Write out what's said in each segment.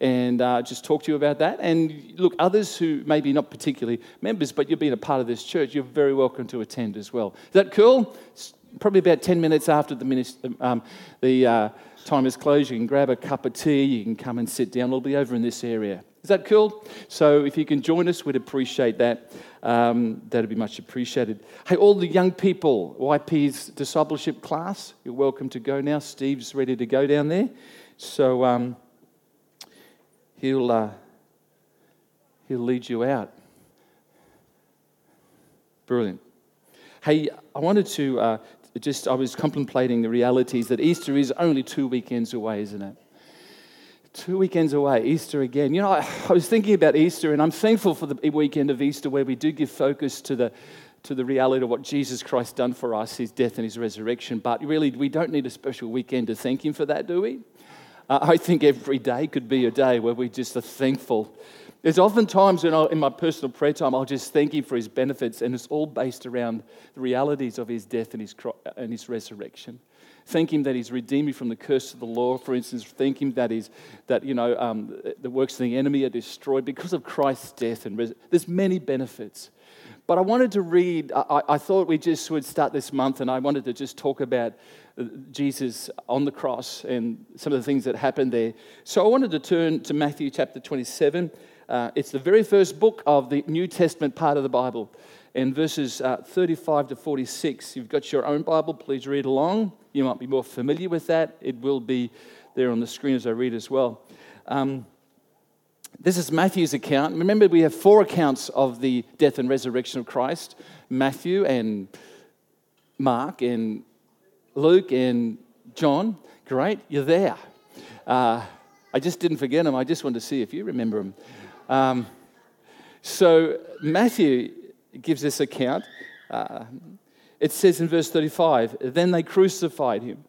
and uh, just talk to you about that. And look, others who maybe not particularly members, but you've been a part of this church, you're very welcome to attend as well. Is that cool? It's probably about 10 minutes after the, minister, um, the uh, time is closed, you can grab a cup of tea, you can come and sit down. It'll be over in this area. Is that cool? So if you can join us, we'd appreciate that. Um, that'd be much appreciated. Hey, all the young people, YP's discipleship class, you're welcome to go now. Steve's ready to go down there. So um, he'll, uh, he'll lead you out. Brilliant. Hey, I wanted to uh, just, I was contemplating the realities that Easter is only two weekends away, isn't it? Two weekends away, Easter again. You know, I, I was thinking about Easter, and I'm thankful for the weekend of Easter where we do give focus to the, to the reality of what Jesus Christ done for us, his death and his resurrection. But really, we don't need a special weekend to thank him for that, do we? I think every day could be a day where we just are thankful. There's often times when I, in my personal prayer time, I'll just thank him for his benefits, and it's all based around the realities of his death and his, and his resurrection. Thank Him that He's redeemed me from the curse of the law, for instance. Thank Him that, he's, that you know, um, the works of the enemy are destroyed because of Christ's death. And res- there's many benefits. But I wanted to read, I, I thought we just would start this month, and I wanted to just talk about uh, Jesus on the cross and some of the things that happened there. So I wanted to turn to Matthew chapter 27. Uh, it's the very first book of the New Testament part of the Bible. In verses uh, 35 to 46, you've got your own Bible, please read along. You might be more familiar with that. It will be there on the screen as I read as well. Um, this is Matthew's account. Remember, we have four accounts of the death and resurrection of Christ Matthew and Mark and Luke and John. Great, you're there. Uh, I just didn't forget them. I just wanted to see if you remember them. Um, so, Matthew gives this account. Uh, it says in verse 35 then they crucified him.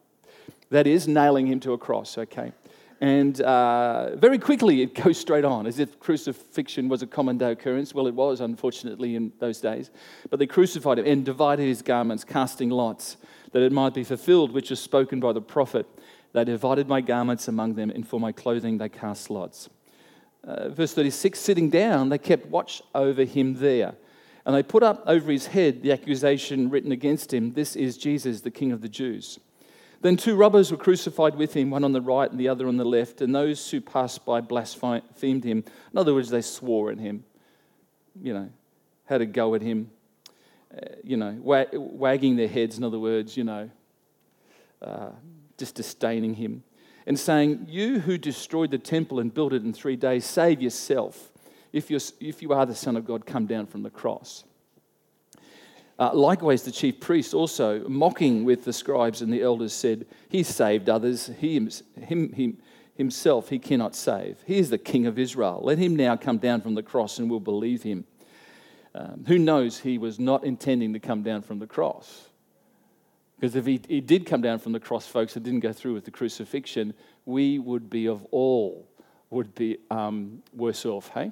That is, nailing him to a cross, okay? And uh, very quickly it goes straight on, as if crucifixion was a common day occurrence. Well, it was, unfortunately, in those days. But they crucified him and divided his garments, casting lots, that it might be fulfilled, which was spoken by the prophet. They divided my garments among them, and for my clothing they cast lots. Uh, verse 36 sitting down, they kept watch over him there. And they put up over his head the accusation written against him This is Jesus, the King of the Jews. Then two robbers were crucified with him, one on the right and the other on the left, and those who passed by blasphemed him. In other words, they swore at him, you know, had a go at him, uh, you know, wag- wagging their heads, in other words, you know, uh, just disdaining him, and saying, You who destroyed the temple and built it in three days, save yourself. If, you're, if you are the Son of God, come down from the cross. Uh, likewise, the chief priests also, mocking with the scribes and the elders, said, He saved others, he, him, him, himself he cannot save. He is the King of Israel. Let him now come down from the cross and we'll believe him. Um, who knows he was not intending to come down from the cross? Because if he, he did come down from the cross, folks, and didn't go through with the crucifixion, we would be of all would be um, worse off, hey?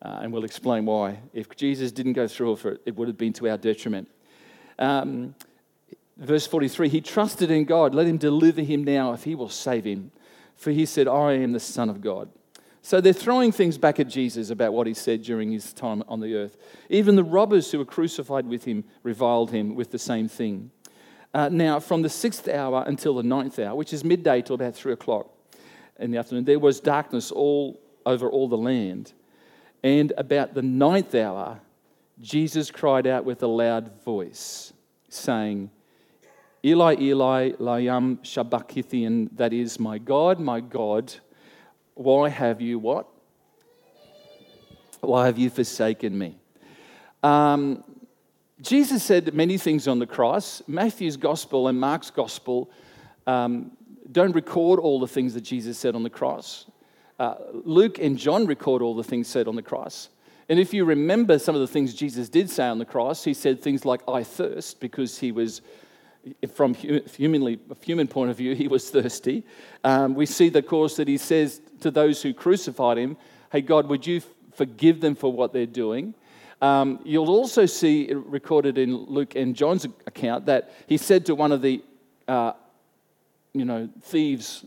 Uh, and we'll explain why. If Jesus didn't go through with it, it would have been to our detriment. Um, verse 43 He trusted in God. Let him deliver him now if he will save him. For he said, I am the Son of God. So they're throwing things back at Jesus about what he said during his time on the earth. Even the robbers who were crucified with him reviled him with the same thing. Uh, now, from the sixth hour until the ninth hour, which is midday till about three o'clock in the afternoon, there was darkness all over all the land. And about the ninth hour, Jesus cried out with a loud voice, saying, Eli, Eli, Layam Shabakithian, that is, my God, my God, why have you what? Why have you forsaken me? Um, Jesus said many things on the cross. Matthew's gospel and Mark's gospel um, don't record all the things that Jesus said on the cross. Uh, Luke and John record all the things said on the cross. And if you remember some of the things Jesus did say on the cross, he said things like, I thirst, because he was, from humanly, a human point of view, he was thirsty. Um, we see, of course, that he says to those who crucified him, Hey, God, would you forgive them for what they're doing? Um, you'll also see recorded in Luke and John's account that he said to one of the, uh, you know, thieves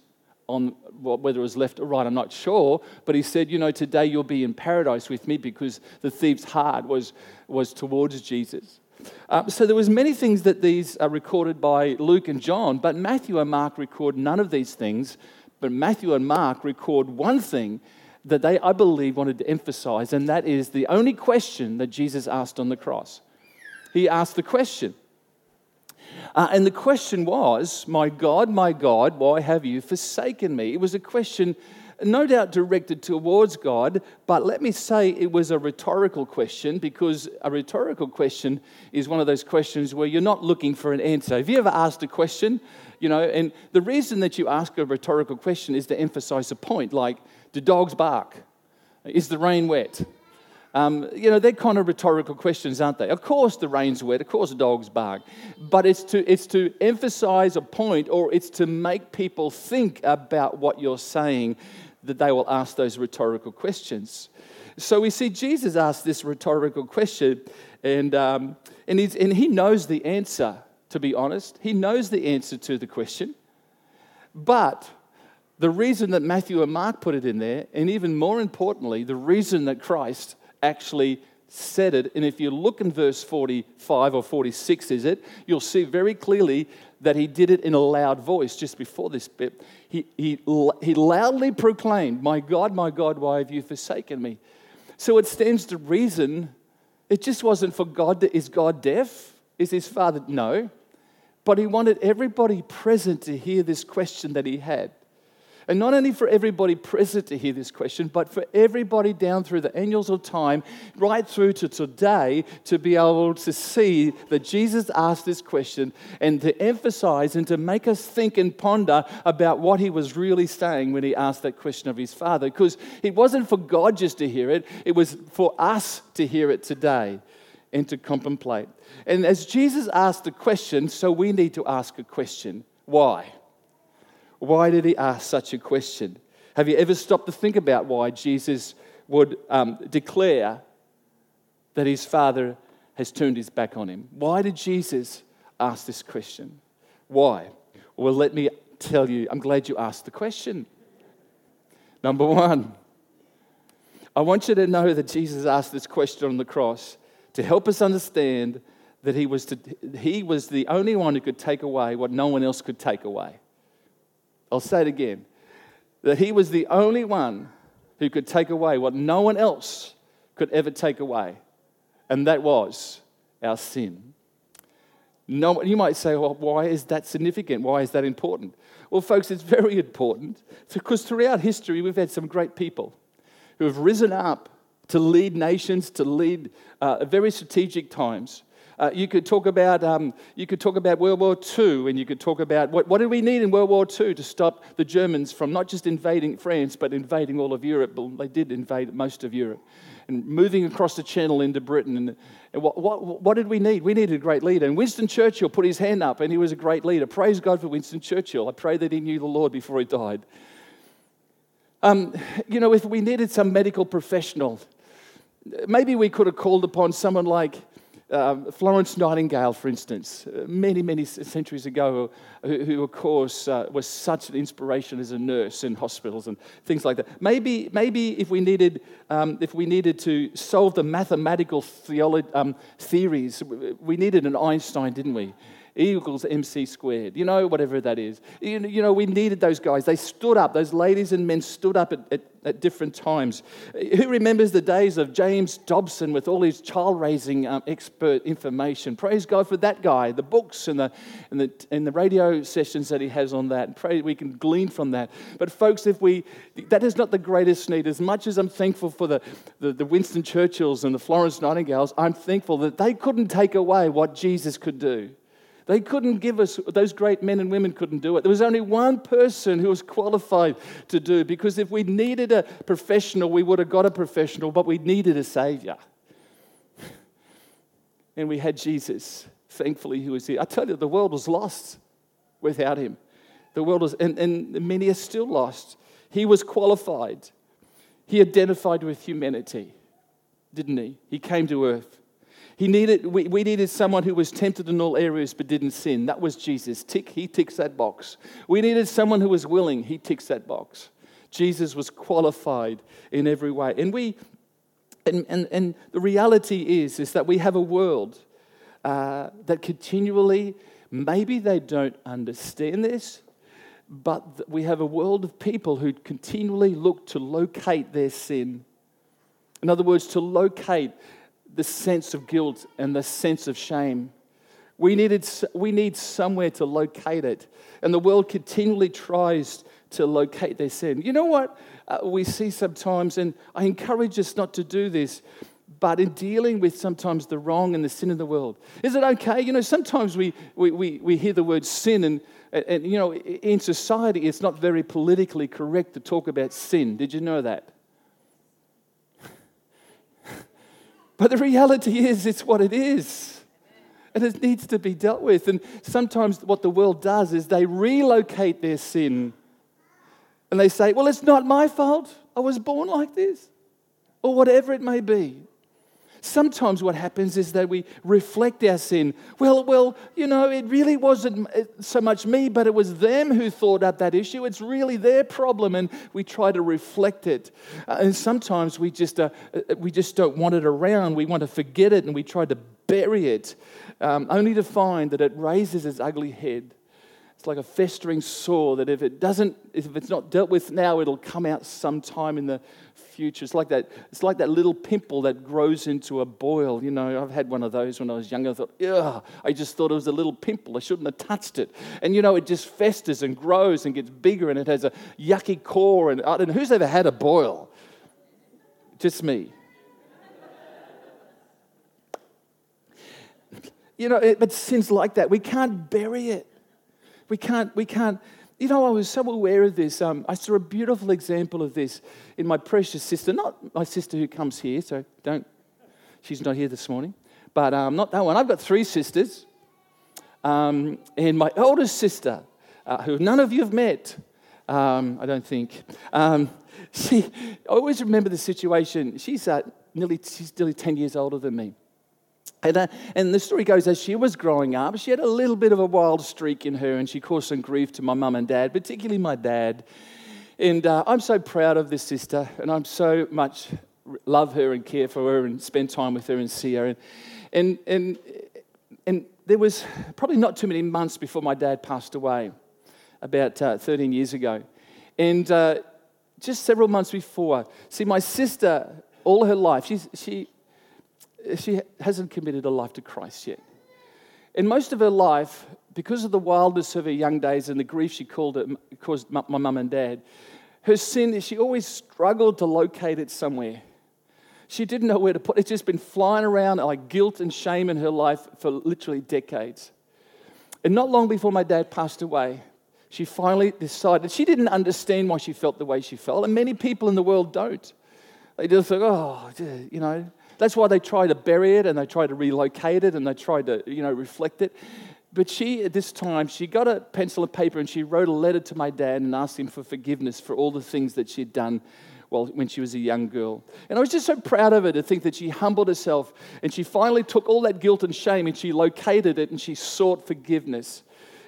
on whether it was left or right, I'm not sure. But he said, You know, today you'll be in paradise with me because the thief's heart was, was towards Jesus. Uh, so there was many things that these are recorded by Luke and John, but Matthew and Mark record none of these things. But Matthew and Mark record one thing that they, I believe, wanted to emphasize, and that is the only question that Jesus asked on the cross. He asked the question. Uh, and the question was, My God, my God, why have you forsaken me? It was a question no doubt directed towards God, but let me say it was a rhetorical question because a rhetorical question is one of those questions where you're not looking for an answer. Have you ever asked a question? You know, and the reason that you ask a rhetorical question is to emphasize a point, like, do dogs bark? Is the rain wet? Um, you know, they're kind of rhetorical questions, aren't they? Of course, the rain's wet. Of course, the dogs bark. But it's to, it's to emphasize a point or it's to make people think about what you're saying that they will ask those rhetorical questions. So we see Jesus ask this rhetorical question, and, um, and, and he knows the answer, to be honest. He knows the answer to the question. But the reason that Matthew and Mark put it in there, and even more importantly, the reason that Christ actually said it, and if you look in verse 45 or 46, is it, you'll see very clearly that he did it in a loud voice just before this bit. He, he, he loudly proclaimed, My God, my God, why have you forsaken me? So it stands to reason it just wasn't for God. To, is God deaf? Is his father? No. But he wanted everybody present to hear this question that he had. And not only for everybody present to hear this question, but for everybody down through the annals of time, right through to today, to be able to see that Jesus asked this question and to emphasize and to make us think and ponder about what he was really saying when he asked that question of his Father. Because it wasn't for God just to hear it, it was for us to hear it today and to contemplate. And as Jesus asked the question, so we need to ask a question why? Why did he ask such a question? Have you ever stopped to think about why Jesus would um, declare that his father has turned his back on him? Why did Jesus ask this question? Why? Well, let me tell you, I'm glad you asked the question. Number one, I want you to know that Jesus asked this question on the cross to help us understand that he was, to, he was the only one who could take away what no one else could take away. I'll say it again that he was the only one who could take away what no one else could ever take away, and that was our sin. No, you might say, well, why is that significant? Why is that important? Well, folks, it's very important because throughout history we've had some great people who have risen up to lead nations, to lead uh, very strategic times. Uh, you could talk about um, you could talk about World War II, and you could talk about what, what did we need in World War II to stop the Germans from not just invading France but invading all of Europe. Well, they did invade most of Europe, and moving across the Channel into Britain. And, and what, what, what did we need? We needed a great leader. And Winston Churchill put his hand up, and he was a great leader. Praise God for Winston Churchill. I pray that he knew the Lord before he died. Um, you know, if we needed some medical professional, maybe we could have called upon someone like um, Florence Nightingale, for instance, uh, many, many centuries ago, who, who of course, uh, was such an inspiration as a nurse in hospitals and things like that. Maybe, maybe if, we needed, um, if we needed to solve the mathematical theolo- um, theories, we needed an Einstein, didn't we? E equals MC squared, you know, whatever that is. You, know, we needed those guys. They stood up, those ladies and men stood up at, at, at different times. Who remembers the days of James Dobson with all his child raising um, expert information? Praise God for that guy, the books and the, and, the, and the radio sessions that he has on that. Pray we can glean from that. But, folks, if we, that is not the greatest need. As much as I'm thankful for the, the, the Winston Churchills and the Florence Nightingales, I'm thankful that they couldn't take away what Jesus could do. They couldn't give us, those great men and women couldn't do it. There was only one person who was qualified to do because if we needed a professional, we would have got a professional, but we needed a savior. And we had Jesus. Thankfully, he was here. I tell you, the world was lost without him. The world was, and, and many are still lost. He was qualified. He identified with humanity, didn't he? He came to earth. He needed, we, we needed someone who was tempted in all areas but didn't sin. That was Jesus. Tick, he ticks that box. We needed someone who was willing. He ticks that box. Jesus was qualified in every way. And we, and, and, and the reality is, is that we have a world uh, that continually, maybe they don't understand this, but we have a world of people who continually look to locate their sin. In other words, to locate the sense of guilt and the sense of shame. We, needed, we need somewhere to locate it. And the world continually tries to locate their sin. You know what uh, we see sometimes, and I encourage us not to do this, but in dealing with sometimes the wrong and the sin in the world. Is it okay? You know, sometimes we, we, we, we hear the word sin, and, and, you know, in society, it's not very politically correct to talk about sin. Did you know that? But the reality is, it's what it is. And it needs to be dealt with. And sometimes what the world does is they relocate their sin and they say, Well, it's not my fault. I was born like this. Or whatever it may be. Sometimes what happens is that we reflect our sin. Well, well, you know, it really wasn't so much me, but it was them who thought up that issue. It's really their problem, and we try to reflect it. Uh, and sometimes we just uh, uh, we just don't want it around. We want to forget it, and we try to bury it, um, only to find that it raises its ugly head. It's like a festering sore that if it doesn't, if it's not dealt with now, it'll come out sometime in the future. It's like that, it's like that little pimple that grows into a boil. You know, I've had one of those when I was younger. I thought, ugh, I just thought it was a little pimple. I shouldn't have touched it. And you know, it just festers and grows and gets bigger and it has a yucky core. And, who's ever had a boil? Just me. You know, it, but sin's like that. We can't bury it. We can't, we can't you know, I was so aware of this. Um, I saw a beautiful example of this in my precious sister, not my sister who comes here, so don't, she's not here this morning, but um, not that one. I've got three sisters. Um, and my oldest sister, uh, who none of you have met, um, I don't think, um, she, I always remember the situation. She's, uh, nearly, she's nearly 10 years older than me. And, uh, and the story goes as she was growing up, she had a little bit of a wild streak in her, and she caused some grief to my mum and dad, particularly my dad. And uh, I'm so proud of this sister, and I'm so much love her and care for her and spend time with her and see her. And, and, and, and there was probably not too many months before my dad passed away, about uh, 13 years ago. And uh, just several months before, see, my sister, all her life, she's, she, she hasn't committed her life to Christ yet. In most of her life, because of the wildness of her young days and the grief she called it, caused my mum and dad, her sin is she always struggled to locate it somewhere. She didn't know where to put it. It's just been flying around like guilt and shame in her life for literally decades. And not long before my dad passed away, she finally decided she didn't understand why she felt the way she felt. And many people in the world don't. They just think, oh, you know, that's why they try to bury it and they try to relocate it and they try to, you know, reflect it. But she, at this time, she got a pencil and paper and she wrote a letter to my dad and asked him for forgiveness for all the things that she'd done well, when she was a young girl. And I was just so proud of her to think that she humbled herself and she finally took all that guilt and shame and she located it and she sought forgiveness.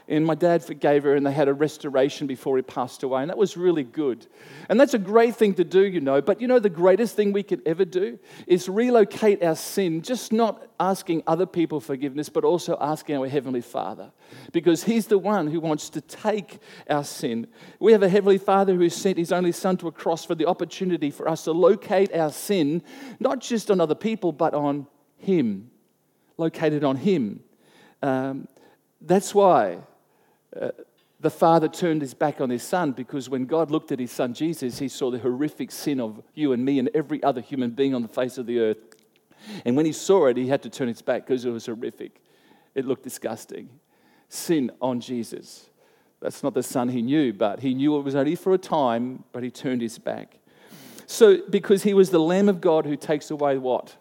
And my dad forgave her, and they had a restoration before he passed away. And that was really good. And that's a great thing to do, you know. But you know, the greatest thing we could ever do is relocate our sin, just not asking other people forgiveness, but also asking our Heavenly Father. Because He's the one who wants to take our sin. We have a Heavenly Father who sent His only Son to a cross for the opportunity for us to locate our sin, not just on other people, but on Him. Located on Him. Um, that's why the father turned his back on his son because when God looked at his son Jesus, he saw the horrific sin of you and me and every other human being on the face of the earth. And when he saw it, he had to turn his back because it was horrific. It looked disgusting. Sin on Jesus. That's not the son he knew, but he knew it was only for a time, but he turned his back. So, because he was the Lamb of God who takes away what?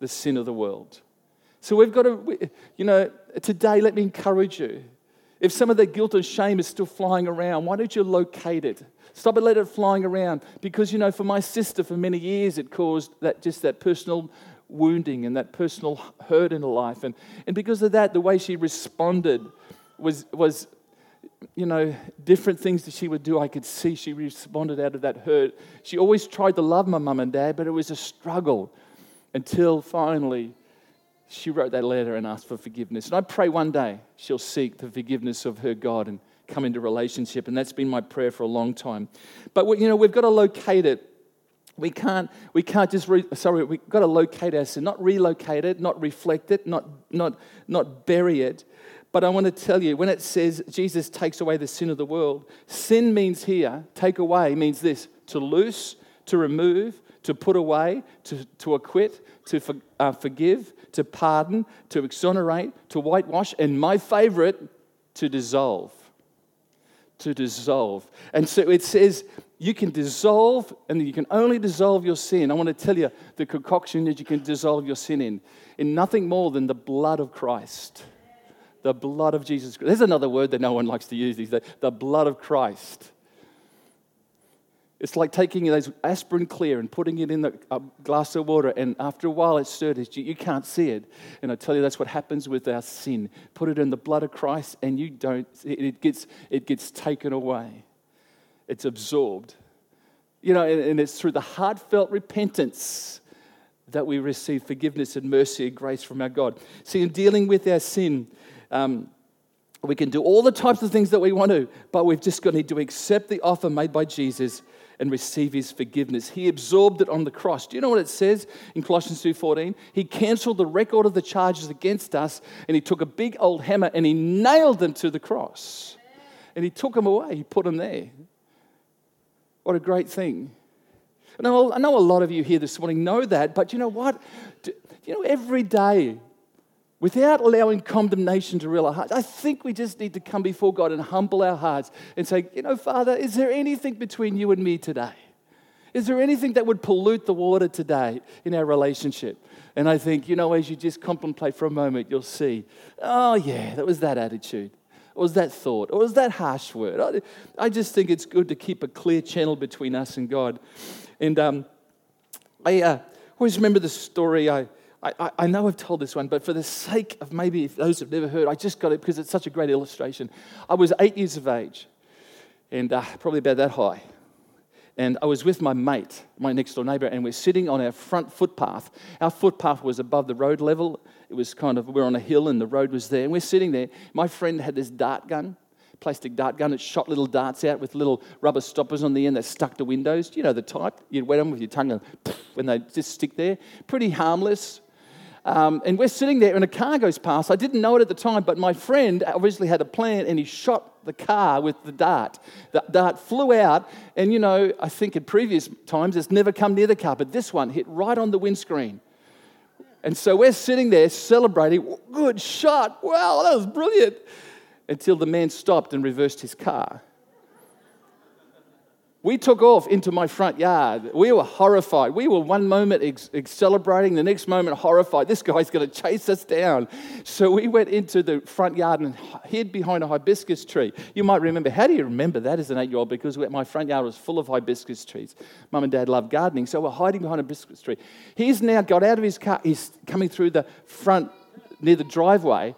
The sin of the world. So, we've got to, you know, today, let me encourage you if some of the guilt and shame is still flying around, why don't you locate it? Stop and let it flying around. Because, you know, for my sister, for many years, it caused that just that personal wounding and that personal hurt in her life. And, and because of that, the way she responded was, was, you know, different things that she would do. I could see she responded out of that hurt. She always tried to love my mum and dad, but it was a struggle until finally she wrote that letter and asked for forgiveness. And I pray one day she'll seek the forgiveness of her God and come into relationship. And that's been my prayer for a long time. But, you know, we've got to locate it. We can't, we can't just, re, sorry, we've got to locate our sin, not relocate it, not reflect it, not, not, not bury it. But I want to tell you, when it says Jesus takes away the sin of the world, sin means here, take away means this to loose, to remove, to put away, to, to acquit, to for, uh, forgive, to pardon, to exonerate, to whitewash, and my favorite, to dissolve. To dissolve. And so it says you can dissolve, and you can only dissolve your sin. I want to tell you the concoction that you can dissolve your sin in, in nothing more than the blood of Christ. The blood of Jesus Christ. There's another word that no one likes to use these days the blood of Christ. It's like taking those aspirin clear and putting it in a glass of water, and after a while it's stirred. You can't see it. And I tell you, that's what happens with our sin. Put it in the blood of Christ, and you don't, it gets, it gets taken away. It's absorbed. You know, and it's through the heartfelt repentance that we receive forgiveness and mercy and grace from our God. See, in dealing with our sin, um, we can do all the types of things that we want to, but we've just got to need to accept the offer made by Jesus and receive his forgiveness. He absorbed it on the cross. Do you know what it says in Colossians 2:14? He canceled the record of the charges against us and he took a big old hammer and he nailed them to the cross. And he took them away. He put them there. What a great thing. I know, I know a lot of you here this morning know that, but you know what? You know, every day without allowing condemnation to rule our hearts. I think we just need to come before God and humble our hearts and say, you know, Father, is there anything between you and me today? Is there anything that would pollute the water today in our relationship? And I think, you know, as you just contemplate for a moment, you'll see, oh, yeah, that was that attitude. Or was that thought? Or was that harsh word? I, just think it's good to keep a clear channel between us and God. And um, I uh, always remember the story. I, I, I, know I've told this one, but for the sake of maybe those who've never heard, I just got it because it's such a great illustration. I was eight years of age, and uh, probably about that high. And I was with my mate, my next door neighbor, and we're sitting on our front footpath. Our footpath was above the road level. It was kind of, we're on a hill, and the road was there. And we're sitting there. My friend had this dart gun plastic dart gun. It shot little darts out with little rubber stoppers on the end that stuck to windows. You know the type. You'd wet them with your tongue and when they just stick there. Pretty harmless. Um, and we're sitting there and a car goes past. I didn't know it at the time, but my friend obviously had a plan and he shot the car with the dart. The dart flew out, and you know, I think in previous times it's never come near the car, but this one hit right on the windscreen. And so we're sitting there celebrating, good shot, wow, that was brilliant. Until the man stopped and reversed his car. We took off into my front yard. We were horrified. We were one moment ex- ex- celebrating, the next moment horrified. This guy's going to chase us down. So we went into the front yard and hid behind a hibiscus tree. You might remember, how do you remember that as an eight year old? Because my front yard was full of hibiscus trees. Mum and dad loved gardening, so we're hiding behind a hibiscus tree. He's now got out of his car, he's coming through the front near the driveway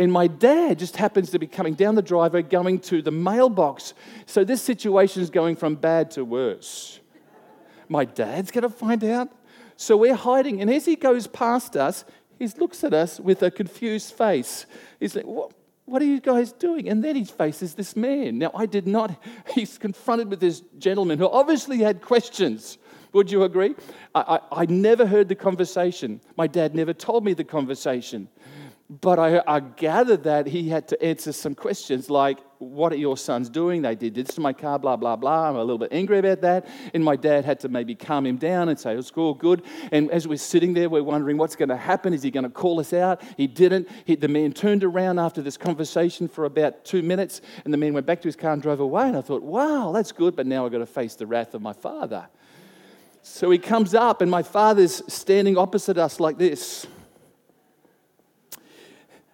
and my dad just happens to be coming down the driveway going to the mailbox. So this situation is going from bad to worse. My dad's going to find out. So we're hiding. And as he goes past us, he looks at us with a confused face. He's like, what? What are you guys doing? And then he faces this man. Now, I did not, he's confronted with this gentleman who obviously had questions. Would you agree? I, I, I never heard the conversation. My dad never told me the conversation. But I, I, gathered that he had to answer some questions like, What are your sons doing? They did this to my car, blah, blah, blah. I'm a little bit angry about that. And my dad had to maybe calm him down and say, It's all good. And as we're sitting there, we're wondering what's going to happen. Is he going to call us out? He didn't. He, the man turned around after this conversation for about two minutes, and the man went back to his car and drove away. And I thought, Wow, that's good. But now I've got to face the wrath of my father. So he comes up, and my father's standing opposite us like this.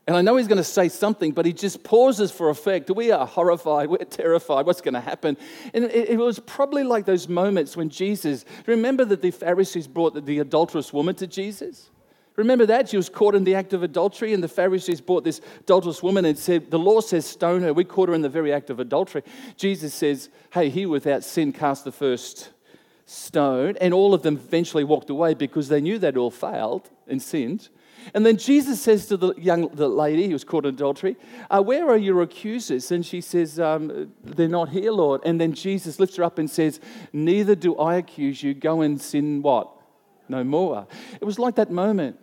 And I know he's going to say something, but he just pauses for effect. We are horrified. We're terrified. What's going to happen? And it, was probably like those moments when Jesus, remember that the Pharisees brought the, the adulterous woman to Jesus? Remember that? She was caught in the act of adultery, and the Pharisees brought this adulterous woman and said, The law says stone her. We caught her in the very act of adultery. Jesus says, Hey, he without sin cast the first stone. And all of them eventually walked away because they knew they'd all failed and sinned. And then Jesus says to the young the lady who was caught in adultery, uh, Where are your accusers? And she says, um, They're not here, Lord. And then Jesus lifts her up and says, Neither do I accuse you. Go and sin what? No more. It was like that moment.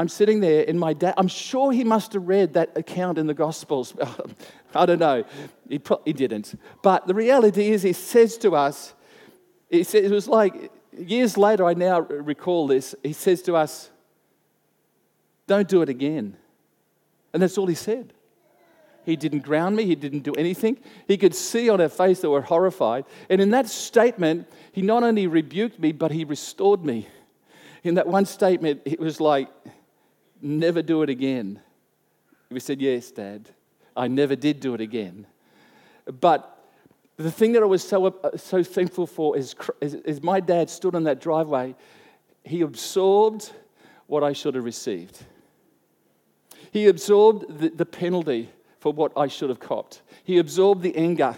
I'm sitting there, and my dad, I'm sure he must have read that account in the Gospels. I don't know. He, pro- he didn't. But the reality is, he says to us, it was like years later, I now recall this. He says to us, don't do it again. And that's all he said. He didn't ground me, he didn't do anything. He could see on our face that we're horrified. And in that statement, he not only rebuked me, but he restored me. In that one statement, it was like, never do it again. We said, Yes, Dad. I never did do it again. But the thing that I was so, uh, so thankful for is, is, is my dad stood on that driveway. He absorbed what I should have received. He absorbed the, the penalty for what I should have copped. He absorbed the anger,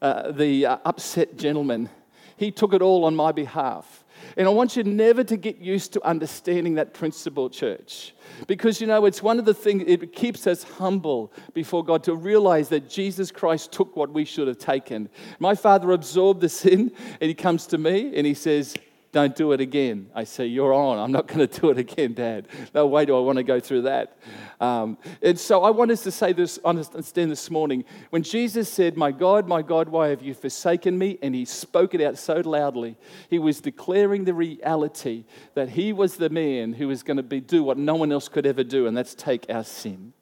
uh, the uh, upset gentleman. He took it all on my behalf. And I want you never to get used to understanding that principle, church. Because, you know, it's one of the things, it keeps us humble before God to realize that Jesus Christ took what we should have taken. My father absorbed the sin, and he comes to me and he says, don't do it again. I say, You're on. I'm not going to do it again, Dad. No way do I want to go through that. Um, and so I want us to say this, understand this morning. When Jesus said, My God, my God, why have you forsaken me? And he spoke it out so loudly, he was declaring the reality that he was the man who was going to be, do what no one else could ever do, and that's take our sin.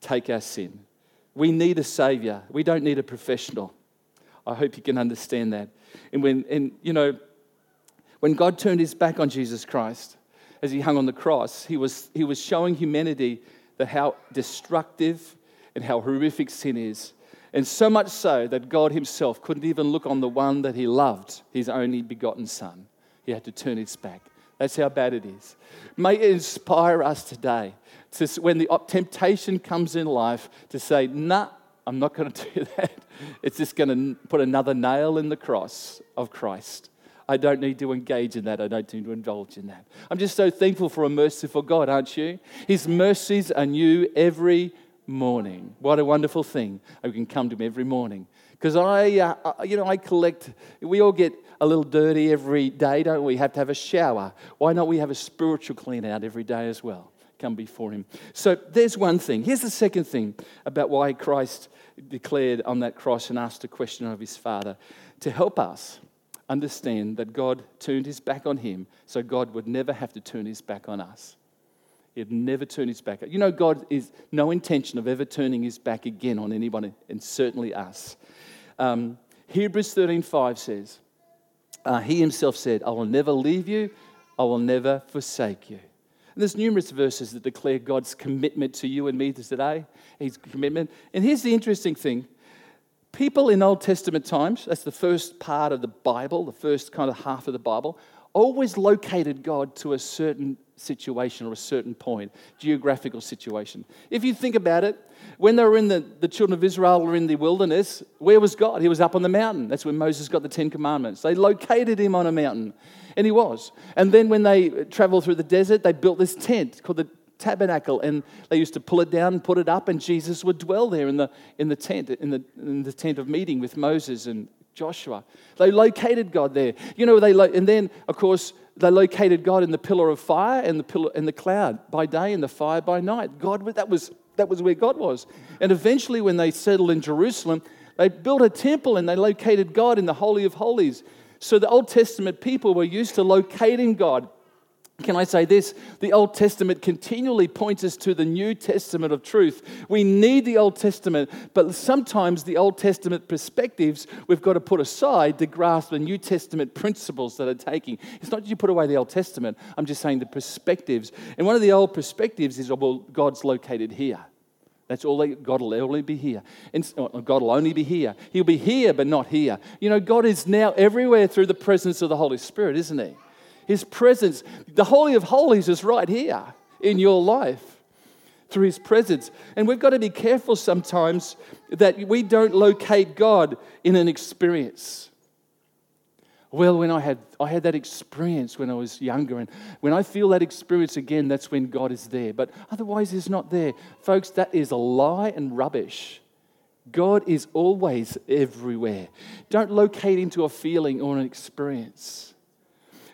Take our sin. We need a savior, we don't need a professional. I hope you can understand that. And when, and you know, when God turned his back on Jesus Christ as he hung on the cross, he was, he was showing humanity that how destructive and how horrific sin is. And so much so that God himself couldn't even look on the one that he loved, his only begotten son. He had to turn his back. That's how bad it is. May it inspire us today to, when the temptation comes in life to say, nah, I'm not going to do that. It's just going to put another nail in the cross of Christ. I don't need to engage in that. I don't need to indulge in that. I'm just so thankful for a merciful God, aren't you? His mercies are new every morning. What a wonderful thing. We can come to Him every morning. Because I, uh, you know, I collect, we all get a little dirty every day, don't we? we? Have to have a shower. Why not we have a spiritual clean out every day as well? Come before Him. So there's one thing. Here's the second thing about why Christ declared on that cross and asked a question of His Father to help us understand that God turned his back on him so God would never have to turn his back on us. He'd never turn his back. You know, God is no intention of ever turning his back again on anyone, and certainly us. Um, Hebrews 13:5 says, uh, He himself said, I will never leave you, I will never forsake you. And there's numerous verses that declare God's commitment to you and me today, His commitment. And here's the interesting thing People in Old Testament times, that's the first part of the Bible, the first kind of half of the Bible, always located God to a certain situation or a certain point, geographical situation. If you think about it, when they were in the, the children of Israel were in the wilderness, where was God? He was up on the mountain. That's where Moses got the Ten Commandments. They located him on a mountain, and he was. And then when they traveled through the desert, they built this tent called the tabernacle and they used to pull it down and put it up and jesus would dwell there in the, in the tent in the, in the tent of meeting with moses and joshua. They located god there. You know they lo- and then of course they located god in the pillar of fire and the pillar and the cloud by day and the fire by night. God that was that was where god was. And eventually when they settled in jerusalem they built a temple and they located god in the holy of holies. So the old testament people were used to locating god can I say this? The Old Testament continually points us to the New Testament of truth. We need the Old Testament, but sometimes the Old Testament perspectives we've got to put aside to grasp the New Testament principles that are taking. It's not that you put away the Old Testament, I'm just saying the perspectives. And one of the old perspectives is, oh, well, God's located here. That's all they, God will only be here. And oh, God will only be here. He'll be here, but not here. You know, God is now everywhere through the presence of the Holy Spirit, isn't He? His presence. The Holy of Holies is right here in your life through His presence. And we've got to be careful sometimes that we don't locate God in an experience. Well, when I had, I had that experience when I was younger, and when I feel that experience again, that's when God is there. But otherwise, He's not there. Folks, that is a lie and rubbish. God is always everywhere. Don't locate into a feeling or an experience.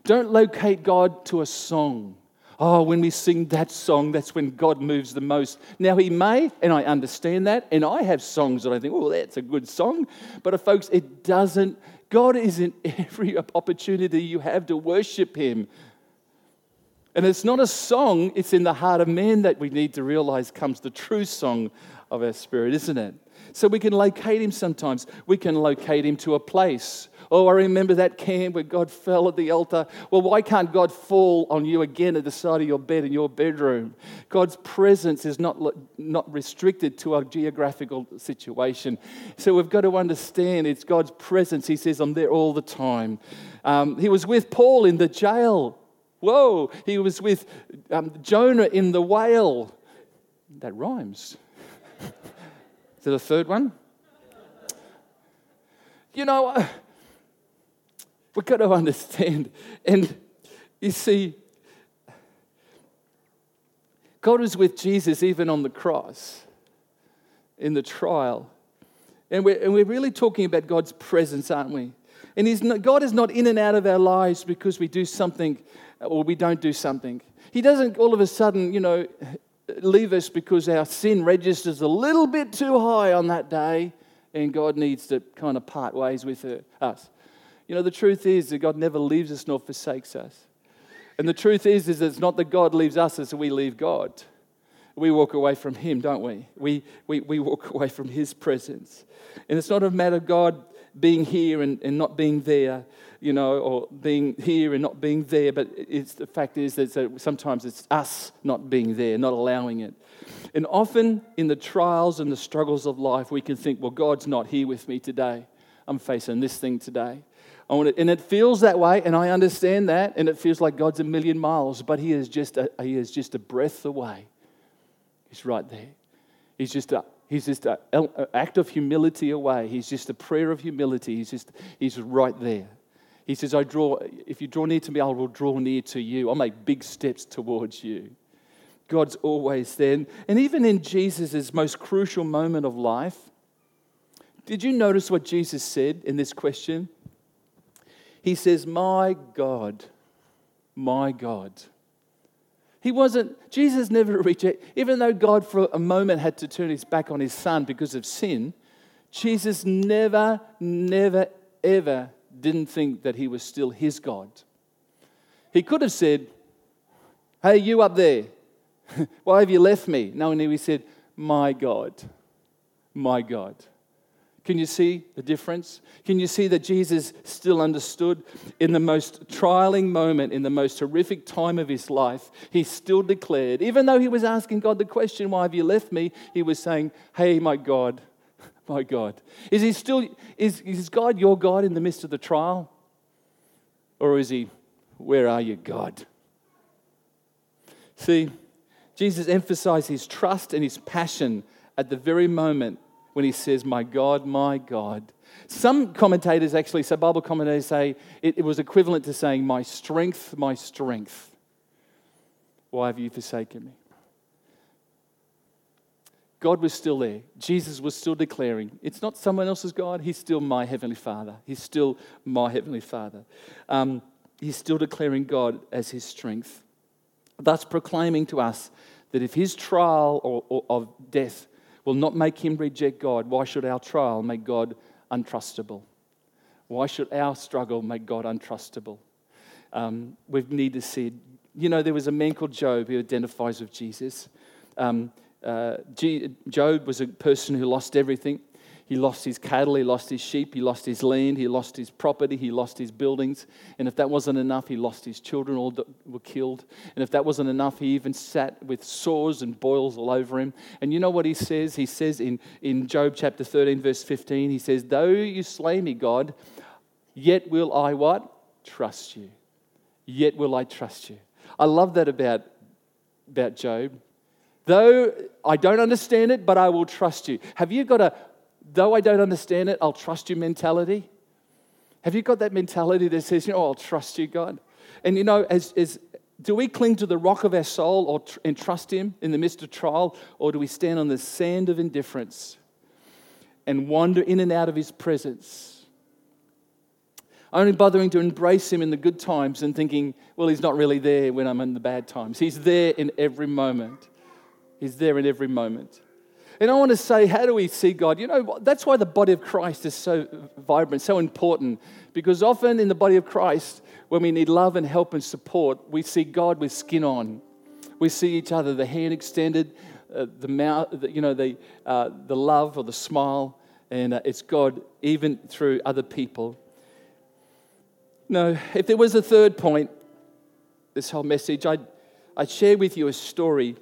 Don't locate God to a song. Oh, when we sing that song, that's when God moves the most. Now, He may, and I understand that, and I have songs that I think, oh, that's a good song. But, uh, folks, it doesn't, God is in every opportunity you have to worship Him. And it's not a song, it's in the heart of man that we need to realize comes the true song of our spirit, isn't it? So we can locate Him sometimes. We can locate Him to a place Oh, I remember that camp where God fell at the altar. Well, why can't God fall on you again at the side of your bed in your bedroom? God's presence is not, not restricted to our geographical situation. So we've got to understand it's God's presence. He says, I'm there all the time. Um, he was with Paul in the jail. Whoa, he was with um, Jonah in the whale. That rhymes. Is there a third one? You know, We've got to understand. And you see, God was with Jesus even on the cross, in the trial. And we're, and we're really talking about God's presence, aren't we? And not, God is not in and out of our lives because we do something or we don't do something. He doesn't all of a sudden, you know, leave us because our sin registers a little bit too high on that day and God needs to kind of part ways with us. You know, the truth is that God never leaves us nor forsakes us. And the truth is, is it's not that God leaves us, it's that we leave God. We walk away from Him, don't we? We, we, we walk away from His presence. And it's not a matter of God being here and, and not being there, you know, or being here and not being there, but it's, the fact is that sometimes it's us not being there, not allowing it. And often in the trials and the struggles of life, we can think, well, God's not here with me today. I'm facing this thing today. I want and it feels that way, and I understand that, and it feels like God's a million miles, but He is just a, he is just a breath away. He's right there. He's just a He's just an act of humility away. He's just a prayer of humility. He's just He's right there. He says, "I draw. If you draw near to me, I will draw near to you. I'll make big steps towards you." God's always there, and even in Jesus' most crucial moment of life, did you notice what Jesus said in this question? He says, My God, my God. He wasn't, Jesus never rejected, even though God for a moment had to turn his back on his son because of sin, Jesus never, never, ever didn't think that he was still his God. He could have said, Hey, you up there, why have you left me? No, and he said, My God, my God. Can you see the difference? Can you see that Jesus still understood in the most trialing moment, in the most horrific time of his life, he still declared, even though he was asking God the question, Why have you left me? He was saying, Hey, my God, my God. Is he still, is, is God your God in the midst of the trial? Or is he, Where are you, God? See, Jesus emphasized his trust and his passion at the very moment when he says, My God, my God. Some commentators actually, so Bible commentators say it, it was equivalent to saying, My strength, my strength. Why have you forsaken me? God was still there. Jesus was still declaring, it's not someone else's God, He's still my Heavenly Father. He's still my Heavenly Father. Um, he's still declaring God as His strength, thus proclaiming to us that if His trial or, or of death will not make him reject God, why should our trial make God untrustable? Why should our struggle make God untrustable? Um, we need to see. You know, there was a man called Job who identifies with Jesus. Um, uh, Job was a person who lost everything. He lost his cattle, he lost his sheep, he lost his land, he lost his property, he lost his buildings. And if that wasn't enough, he lost his children, all were killed. And if that wasn't enough, he even sat with sores and boils all over him. And you know what he says? He says in, in Job chapter 13, verse 15, he says, Though you slay me, God, yet will I what? Trust you. yet will I trust you. I love that about, about Job. Though I don't understand it, but I will trust you. Have you got a, though I don't understand it, I'll trust you mentality? Have you got that mentality that says, you know, I'll trust you, God? And you know, as, as do we cling to the rock of our soul or, and trust Him in the midst of trial, or do we stand on the sand of indifference and wander in and out of His presence? Only bothering to embrace Him in the good times and thinking, well, He's not really there when I'm in the bad times. He's there in every moment. He's there in every moment. And I want to say, how do we see God? You know, that's why the body of Christ is so vibrant, so important, because often in the body of Christ, when we need love and help and support, we see God with skin on. We see each other, the hand extended, uh, the mouth, the, you know, the, uh, the love or the smile, and uh, it's God even through other people. No, if there was a third point, this whole message, I'd, I'd share with you a story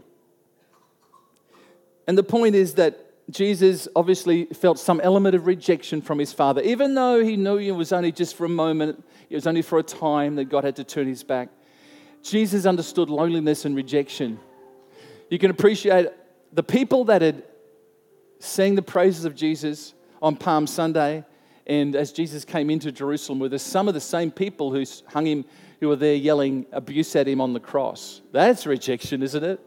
and the point is that Jesus obviously felt some element of rejection from his father, even though he knew it was only just for a moment, it was only for a time that God had to turn his back. Jesus understood loneliness and rejection. You can appreciate the people that had sang the praises of Jesus on Palm Sunday, and as Jesus came into Jerusalem were some of the same people who hung him, who were there yelling abuse at him on the cross. That's rejection, isn't it?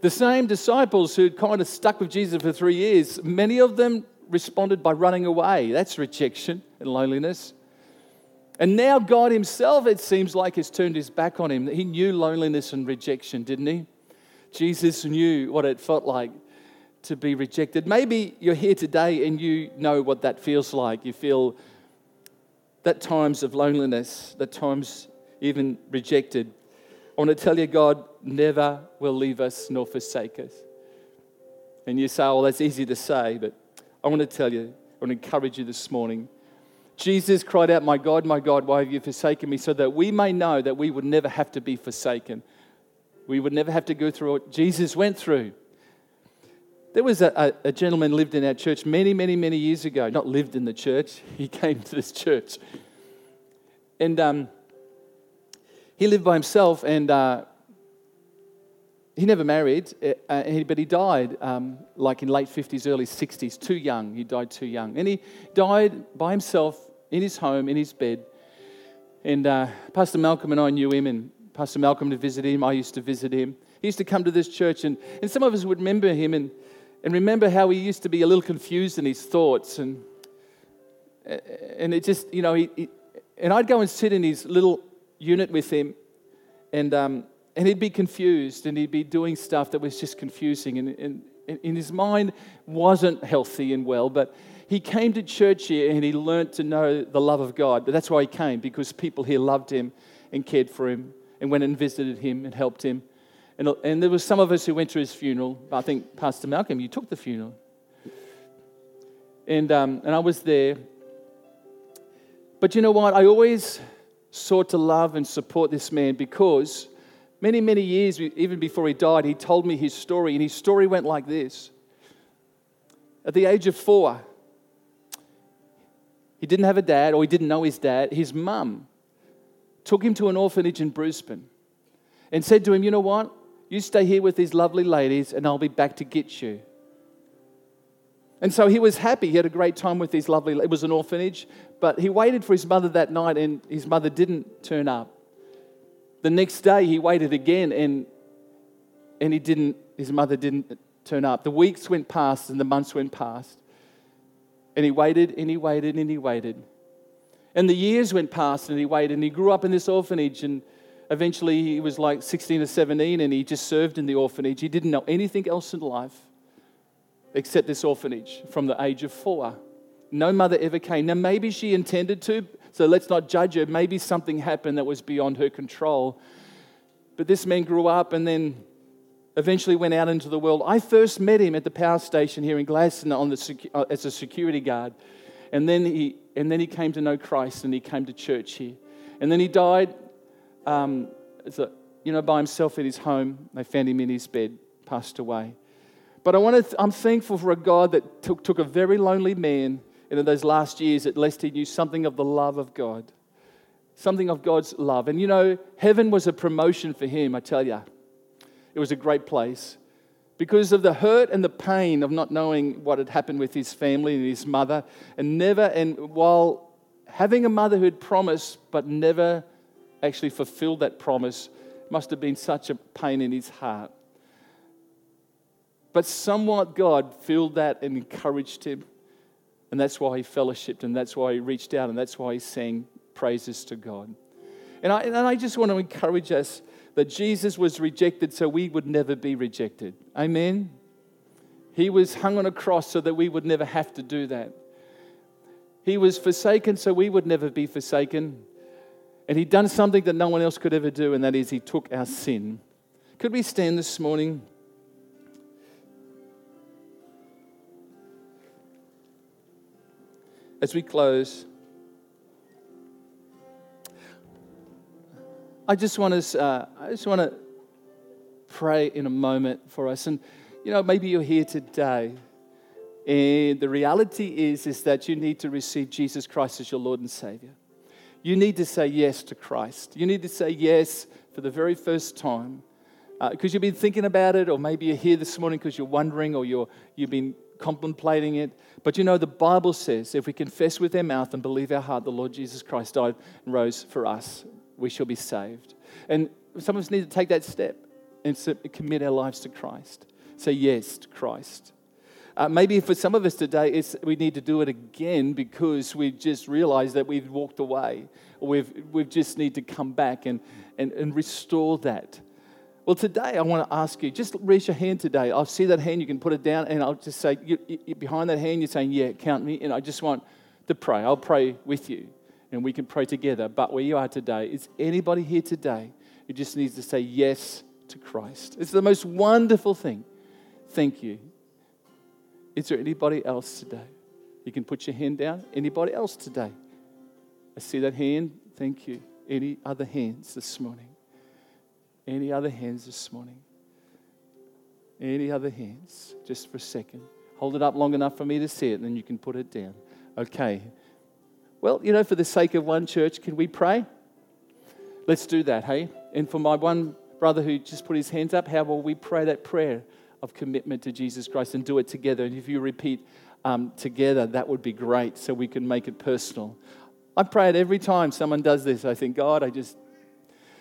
The same disciples who'd kind of stuck with Jesus for three years, many of them responded by running away. That's rejection and loneliness. And now God Himself, it seems like, has turned His back on Him. He knew loneliness and rejection, didn't He? Jesus knew what it felt like to be rejected. Maybe you're here today and you know what that feels like. You feel that times of loneliness, that times even rejected. I want to tell you, God never will leave us nor forsake us. And you say, well, that's easy to say, but I want to tell you, I want to encourage you this morning. Jesus cried out, My God, my God, why have you forsaken me? So that we may know that we would never have to be forsaken. We would never have to go through what Jesus went through. There was a, a, a, gentleman lived in our church many, many, many years ago. Not lived in the church, he came to this church. And um, he lived by himself and uh, he never married, uh, uh but he died um, like in late 50s, early 60s, too young. He died too young. And he died by himself in his home, in his bed. And uh, Pastor Malcolm and I knew him, and Pastor Malcolm to visit him. I used to visit him. He used to come to this church, and, and some of us would remember him and, and remember how he used to be a little confused in his thoughts. And, and it just, you know, he, he and I'd go and sit in his little unit with him, and, um, and he'd be confused and he'd be doing stuff that was just confusing. And, and, and in his mind wasn't healthy and well, but he came to church here and he learned to know the love of God. But that's why he came, because people here loved him and cared for him and went and visited him and helped him. And, and there were some of us who went to his funeral. I think Pastor Malcolm, you took the funeral. And, um, and I was there. But you know what? I always sought to love and support this man because many, many years, even before he died, he told me his story. And his story went like this At the age of four, he didn't have a dad, or he didn't know his dad. His mum took him to an orphanage in Brisbane and said to him, You know what? You stay here with these lovely ladies, and I'll be back to get you. And so he was happy. He had a great time with these lovely, it was an orphanage, but he waited for his mother that night and his mother didn't turn up. The next day he waited again and, and he didn't, his mother didn't turn up. The weeks went past and the months went past. And he waited and he waited and he waited. And the years went past and he waited and he grew up in this orphanage and eventually he was like 16 or 17 and he just served in the orphanage. He didn't know anything else in life except this orphanage from the age of four. No mother ever came. Now, maybe she intended to, so let's not judge her. Maybe something happened that was beyond her control. But this man grew up and then eventually went out into the world. I first met him at the power station here in Gladstone on the, uh, as a security guard. And then, he, and then he came to know Christ and he came to church here. And then he died, um, a, you know, by himself in his home. They found him in his bed, passed away. But I want to, I'm thankful for a God that took, took a very lonely man and in those last years, at least he knew something of the love of God. something of God's love. And you know, heaven was a promotion for him, I tell you. It was a great place because of the hurt and the pain of not knowing what had happened with his family and his mother, and never, and while having a mother who had promised but never actually fulfilled that promise, must have been such a pain in his heart. But somewhat God filled that and encouraged him. And that's why he fellowshipped, and that's why he reached out, and that's why he sang praises to God. And I, and I just want to encourage us that Jesus was rejected so we would never be rejected. Amen? He was hung on a cross so that we would never have to do that. He was forsaken so we would never be forsaken. And he'd done something that no one else could ever do, and that is he took our sin. Could we stand this morning? As we close, I just want to, uh, I just want to pray in a moment for us. And, you know, maybe you're here today and the reality is, is that you need to receive Jesus Christ as your Lord and Savior. You need to say yes to Christ. You need to say yes for the very first time because uh, you've been thinking about it, or maybe you're here this morning because you're wondering, or you're, you've been contemplating it. But you know, the Bible says if we confess with our mouth and believe our heart the Lord Jesus Christ died and rose for us, we shall be saved. And some of us need to take that step and commit our lives to Christ. Say yes to Christ. Uh, maybe for some of us today, it's, we need to do it again because we just realized that we've walked away. We've, we just need to come back and, and, and restore that. Well, today I want to ask you just raise your hand today. I'll see that hand, you can put it down, and I'll just say, you, you, behind that hand, you're saying, Yeah, count me. And I just want to pray. I'll pray with you, and we can pray together. But where you are today, is anybody here today who just needs to say yes to Christ? It's the most wonderful thing. Thank you. Is there anybody else today? You can put your hand down. Anybody else today? I see that hand. Thank you. Any other hands this morning? Any other hands this morning? Any other hands? Just for a second. Hold it up long enough for me to see it, and then you can put it down. Okay. Well, you know, for the sake of one church, can we pray? Let's do that, hey? And for my one brother who just put his hands up, how will we pray that prayer? of commitment to Jesus Christ and do it together. And if you repeat um, together, that would be great so we can make it personal. I pray it every time someone does this. I think, God, I just,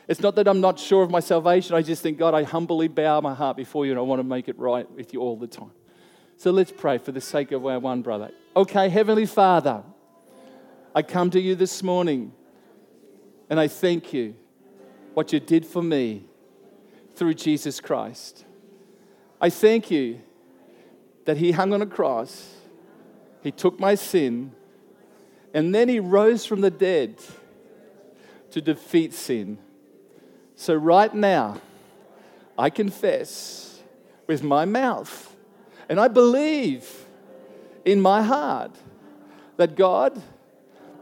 it's not that I'm not sure of my salvation. I just think, God, I humbly bow my heart before you and I want to make it right with you all the time. So let's pray for the sake of our one brother. Okay, Heavenly Father, I come to you this morning and I thank you what you did for me through Jesus Christ. I thank you that He hung on a cross, He took my sin, and then He rose from the dead to defeat sin. So, right now, I confess with my mouth and I believe in my heart that God,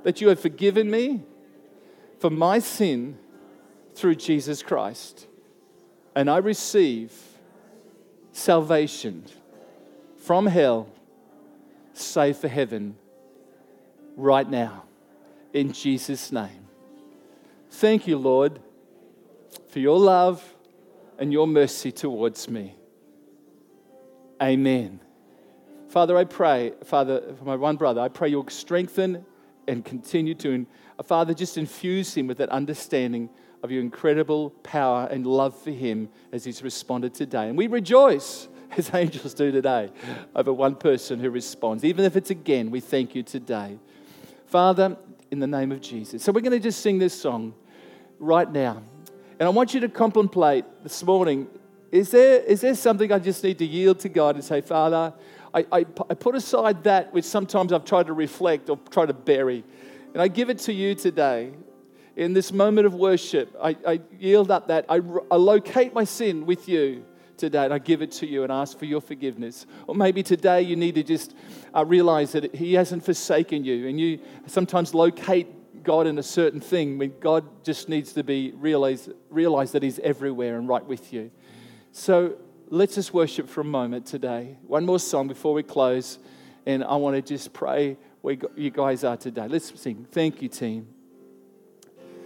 that you have forgiven me for my sin through Jesus Christ. And I receive salvation from hell, save for heaven right now in Jesus' name. Thank you, Lord, for your love and your mercy towards me. Amen. Father, I pray, Father, for my one brother, I pray you'll strengthen and continue to, uh, Father, just infuse him with that understanding of your incredible power and love for him as he's responded today. And we rejoice, as angels do today, over one person who responds. Even if it's again, we thank you today. Father, in the name of Jesus. So we're going to just sing this song right now. And I want you to contemplate this morning is there, is there something I just need to yield to God and say, Father, I, I, I put aside that which sometimes I've tried to reflect or try to bury, and I give it to you today in this moment of worship, I, I yield up that. I, I locate my sin with you today and I give it to you and ask for your forgiveness. Or maybe today you need to just uh, realize that He hasn't forsaken you and you sometimes locate God in a certain thing when God just needs to be realized realize that He's everywhere and right with you. So let's just worship for a moment today. One more song before we close. And I want to just pray where you guys are today. Let's sing. Thank you, team.